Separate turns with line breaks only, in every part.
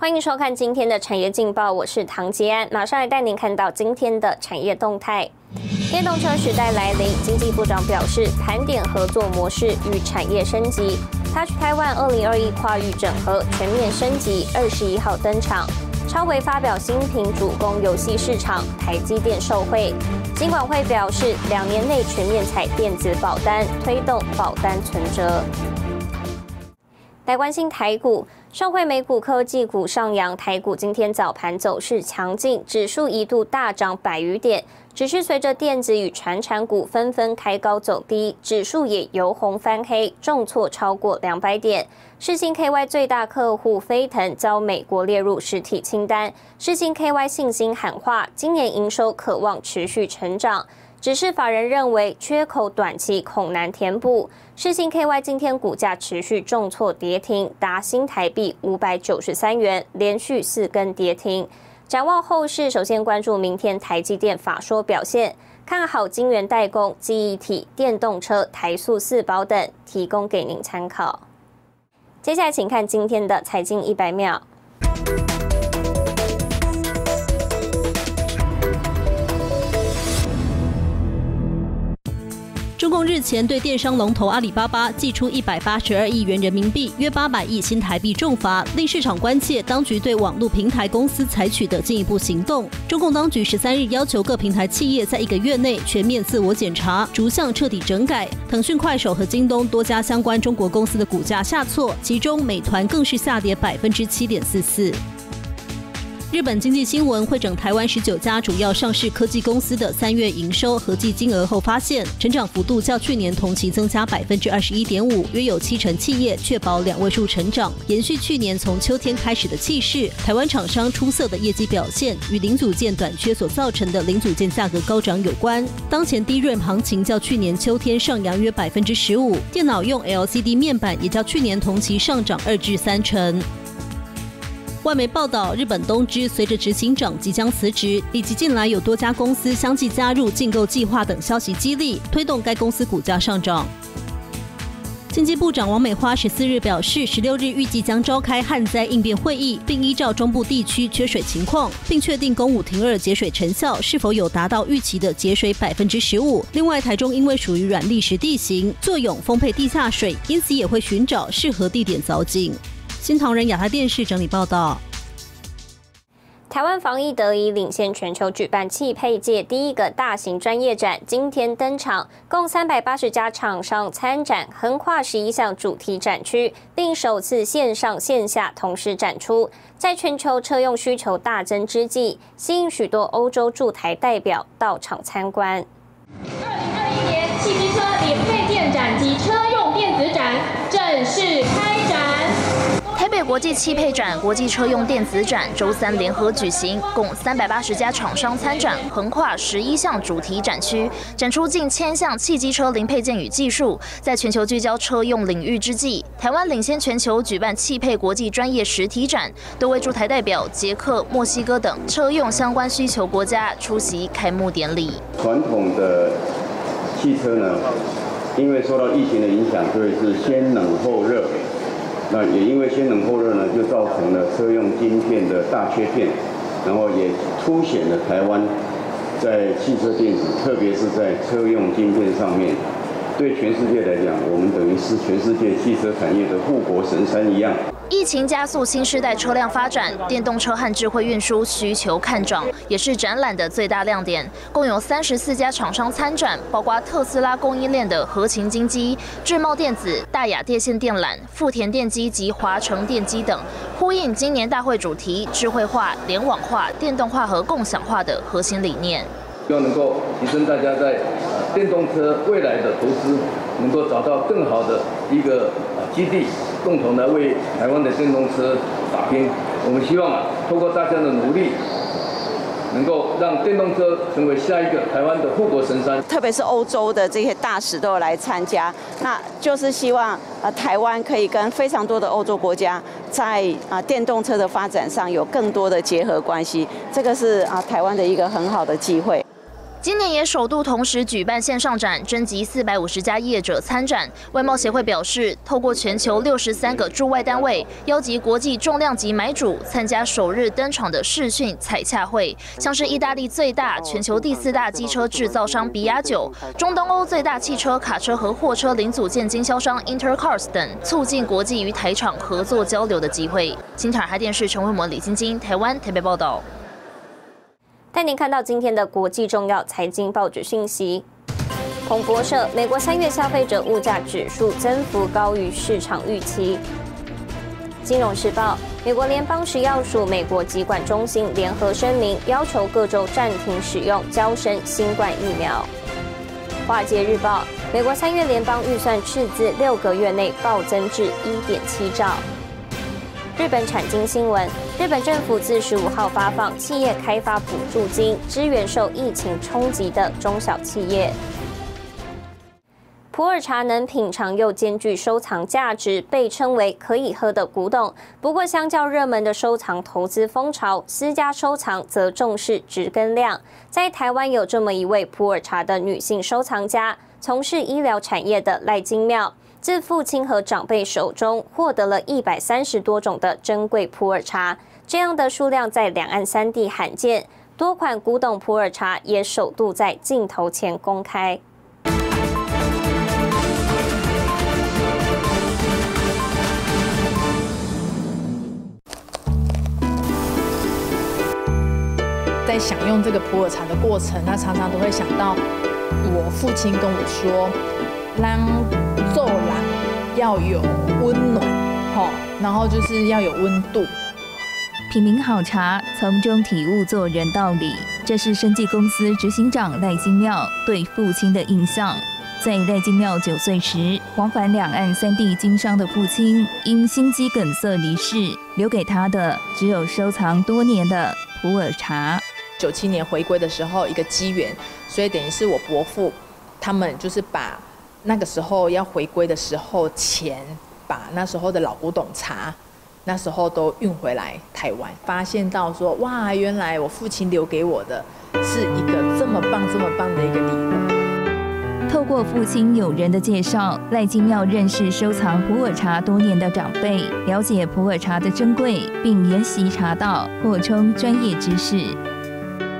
欢迎收看今天的产业劲报，我是唐吉安，马上来带您看到今天的产业动态。电动车时代来临，经济部长表示，盘点合作模式与产业升级。Touch Taiwan 二零二一跨域整合全面升级，二十一号登场。超维发表新品主攻游戏市场，台积电受惠。金管会表示，两年内全面采电子保单，推动保单存折。来关心台股，上会美股科技股上扬，台股今天早盘走势强劲，指数一度大涨百余点。只是随着电子与传产股纷纷开高走低，指数也由红翻黑，重挫超过两百点。世信 KY 最大客户飞腾遭美国列入实体清单，世信 KY 信心喊话，今年营收渴望持续成长。只是法人认为缺口短期恐难填补。世信 KY 今天股价持续重挫跌停，达新台币五百九十三元，连续四根跌停。展望后市，首先关注明天台积电法说表现，看好晶圆代工、记忆体、电动车、台塑四宝等，提供给您参考。接下来，请看今天的财经一百秒。
日前对电商龙头阿里巴巴寄出一百八十二亿元人民币（约八百亿新台币）重罚，令市场关切当局对网络平台公司采取的进一步行动。中共当局十三日要求各平台企业在一个月内全面自我检查，逐项彻底整改。腾讯、快手和京东多家相关中国公司的股价下挫，其中美团更是下跌百分之七点四四。日本经济新闻会整台湾十九家主要上市科技公司的三月营收合计金额后发现，成长幅度较去年同期增加百分之二十一点五，约有七成企业确保两位数成长，延续去年从秋天开始的气势。台湾厂商出色的业绩表现与零组件短缺所造成的零组件价格高涨有关。当前低润行情较去年秋天上扬约百分之十五，电脑用 LCD 面板也较去年同期上涨二至三成。外媒报道，日本东芝随着执行长即将辞职，以及近来有多家公司相继加入竞购计划等消息激励，推动该公司股价上涨。经济部长王美花十四日表示，十六日预计将召开旱灾应变会议，并依照中部地区缺水情况，并确定公五停二节水成效是否有达到预期的节水百分之十五。另外，台中因为属于软砾石地形，作用丰沛地下水，因此也会寻找适合地点凿井。新唐人亚太电视整理报道：
台湾防疫得以领先全球，举办汽配界第一个大型专业展，今天登场，共三百八十家厂商参展，横跨十一项主题展区，并首次线上线下同时展出。在全球车用需求大增之际，吸引许多欧洲驻台代表到场参观。
二零二一年汽机车零配件展及车用电子展正式
国际汽配展、国际车用电子展周三联合举行，共三百八十家厂商参展，横跨十一项主题展区，展出近千项汽机车零配件与技术。在全球聚焦车用领域之际，台湾领先全球举办汽配国际专业实体展，多位驻台代表捷克、墨西哥等车用相关需求国家出席开幕典礼。
传统的汽车呢，因为受到疫情的影响，所以是先冷后热。那也因为先冷后热呢，就造成了车用晶片的大缺片，然后也凸显了台湾在汽车电子，特别是在车用晶片上面。对全世界来讲，我们等于是全世界汽车产业的护国神山一样。
疫情加速新时代车辆发展，电动车和智慧运输需求看涨，也是展览的最大亮点。共有三十四家厂商参展，包括特斯拉供应链的合勤金机、智茂电子、大雅电线电缆、富田电机及华城电机等，呼应今年大会主题智慧化、联网化、电动化和共享化的核心理念。
希望能够提升大家在电动车未来的投资，能够找到更好的一个基地，共同来为台湾的电动车打拼。我们希望啊，通过大家的努力，能够让电动车成为下一个台湾的护国神山。
特别是欧洲的这些大使都来参加，那就是希望啊，台湾可以跟非常多的欧洲国家在啊电动车的发展上有更多的结合关系。这个是啊台湾的一个很好的机会。
今年也首度同时举办线上展，征集四百五十家业者参展。外贸协会表示，透过全球六十三个驻外单位，邀集国际重量级买主参加首日登场的视讯采洽会，像是意大利最大、全球第四大机车制造商比亚九、中东欧最大汽车、卡车和货车零组件经销商 Intercars 等，促进国际与台厂合作交流的机会。新台海电视陈慧模、李晶晶，台湾台北报道。
带您看到今天的国际重要财经报纸讯息。彭博社：美国三月消费者物价指数增幅高于市场预期。金融时报：美国联邦食药署、美国疾管中心联合声明，要求各州暂停使用交生新冠疫苗。华尔街日报：美国三月联邦预算赤字六个月内暴增至一点七兆。日本产经新闻：日本政府自十五号发放企业开发补助金，支援受疫情冲击的中小企业。普洱茶能品尝又兼具收藏价值，被称为可以喝的古董。不过，相较热门的收藏投资风潮，私家收藏则重视值跟量。在台湾有这么一位普洱茶的女性收藏家，从事医疗产业的赖金妙。自父亲和长辈手中获得了一百三十多种的珍贵普洱茶，这样的数量在两岸三地罕见。多款古董普洱茶也首度在镜头前公开。
在享用这个普洱茶的过程，那常常都会想到我父亲跟我说，让。要有温暖，好，然后就是要有温度。
品茗好茶，从中体悟做人道理，这是生技公司执行长赖金妙对父亲的印象。在赖金妙九岁时，往返两岸三地经商的父亲因心肌梗塞离世，留给他的只有收藏多年的普洱茶。
九七年回归的时候，一个机缘，所以等于是我伯父他们就是把。那个时候要回归的时候，钱把那时候的老古董茶，那时候都运回来台湾，发现到说，哇，原来我父亲留给我的是一个这么棒、这么棒的一个礼物。
透过父亲友人的介绍，赖金妙认识收藏普洱茶多年的长辈，了解普洱茶的珍贵，并研习茶道，扩充专业知识。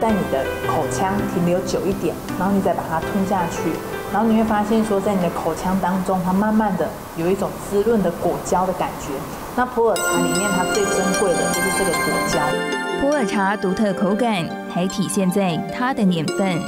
在你的口腔停留久一点，然后你再把它吞下去。然后你会发现，说在你的口腔当中，它慢慢的有一种滋润的果胶的感觉。那普洱茶里面，它最珍贵的就是这个果胶。
普洱茶独特口感，还体现在它的年份。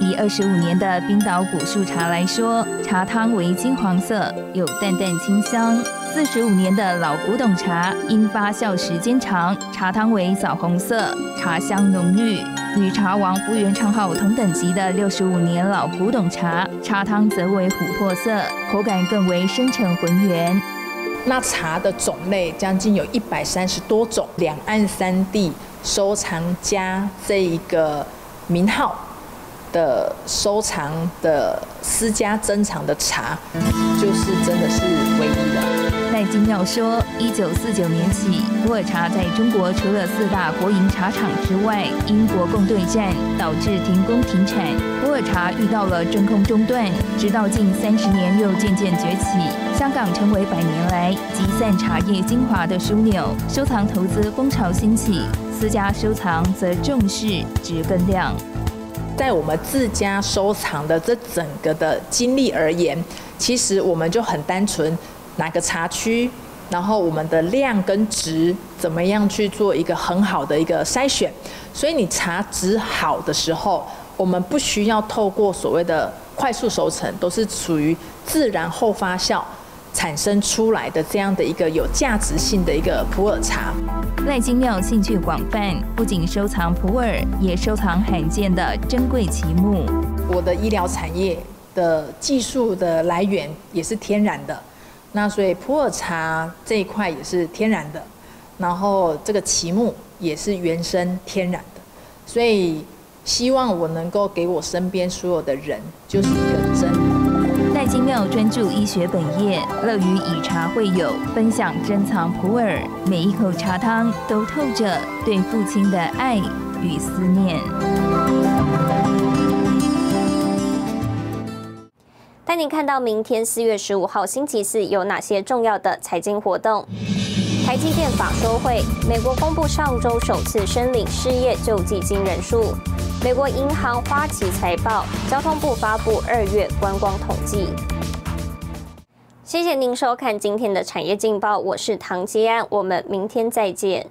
以二十五年的冰岛古树茶来说，茶汤为金黄色，有淡淡清香；四十五年的老古董茶，因发酵时间长，茶汤为枣红色，茶香浓郁。与茶王福源昌号同等级的六十五年老古董茶，茶汤则为琥珀色，口感更为深沉浑圆。
那茶的种类将近有一百三十多种，两岸三地收藏家这一个名号的收藏的私家珍藏的茶，就是真的是唯一的。
赖金妙说，一九四九年起，普洱茶在中国除了四大国营茶厂之外，因国共对战导致停工停产，普洱茶遇到了真空中断，直到近三十年又渐渐崛起。香港成为百年来集散茶叶精华的枢纽，收藏投资风潮兴起，私家收藏则重视质跟量。
在我们自家收藏的这整个的经历而言，其实我们就很单纯。哪个茶区，然后我们的量跟值怎么样去做一个很好的一个筛选？所以你茶值好的时候，我们不需要透过所谓的快速熟成，都是属于自然后发酵产生出来的这样的一个有价值性的一个普洱茶。
赖金妙兴趣广泛，不仅收藏普洱，也收藏罕见的珍贵奇木。
我的医疗产业的技术的来源也是天然的。那所以普洱茶这一块也是天然的，然后这个奇木也是原生天然的，所以希望我能够给我身边所有的人就是一个真。
精妙专注医学本业，乐于以茶会友，分享珍藏普洱，每一口茶汤都透着对父亲的爱与思念。
带您看到明天四月十五号星期四有哪些重要的财经活动。台积电法收会美国公布上周首次申领失业救济金人数美国银行花旗财报交通部发布二月观光统计。谢谢您收看今天的产业劲爆我是唐吉安我们明天再见。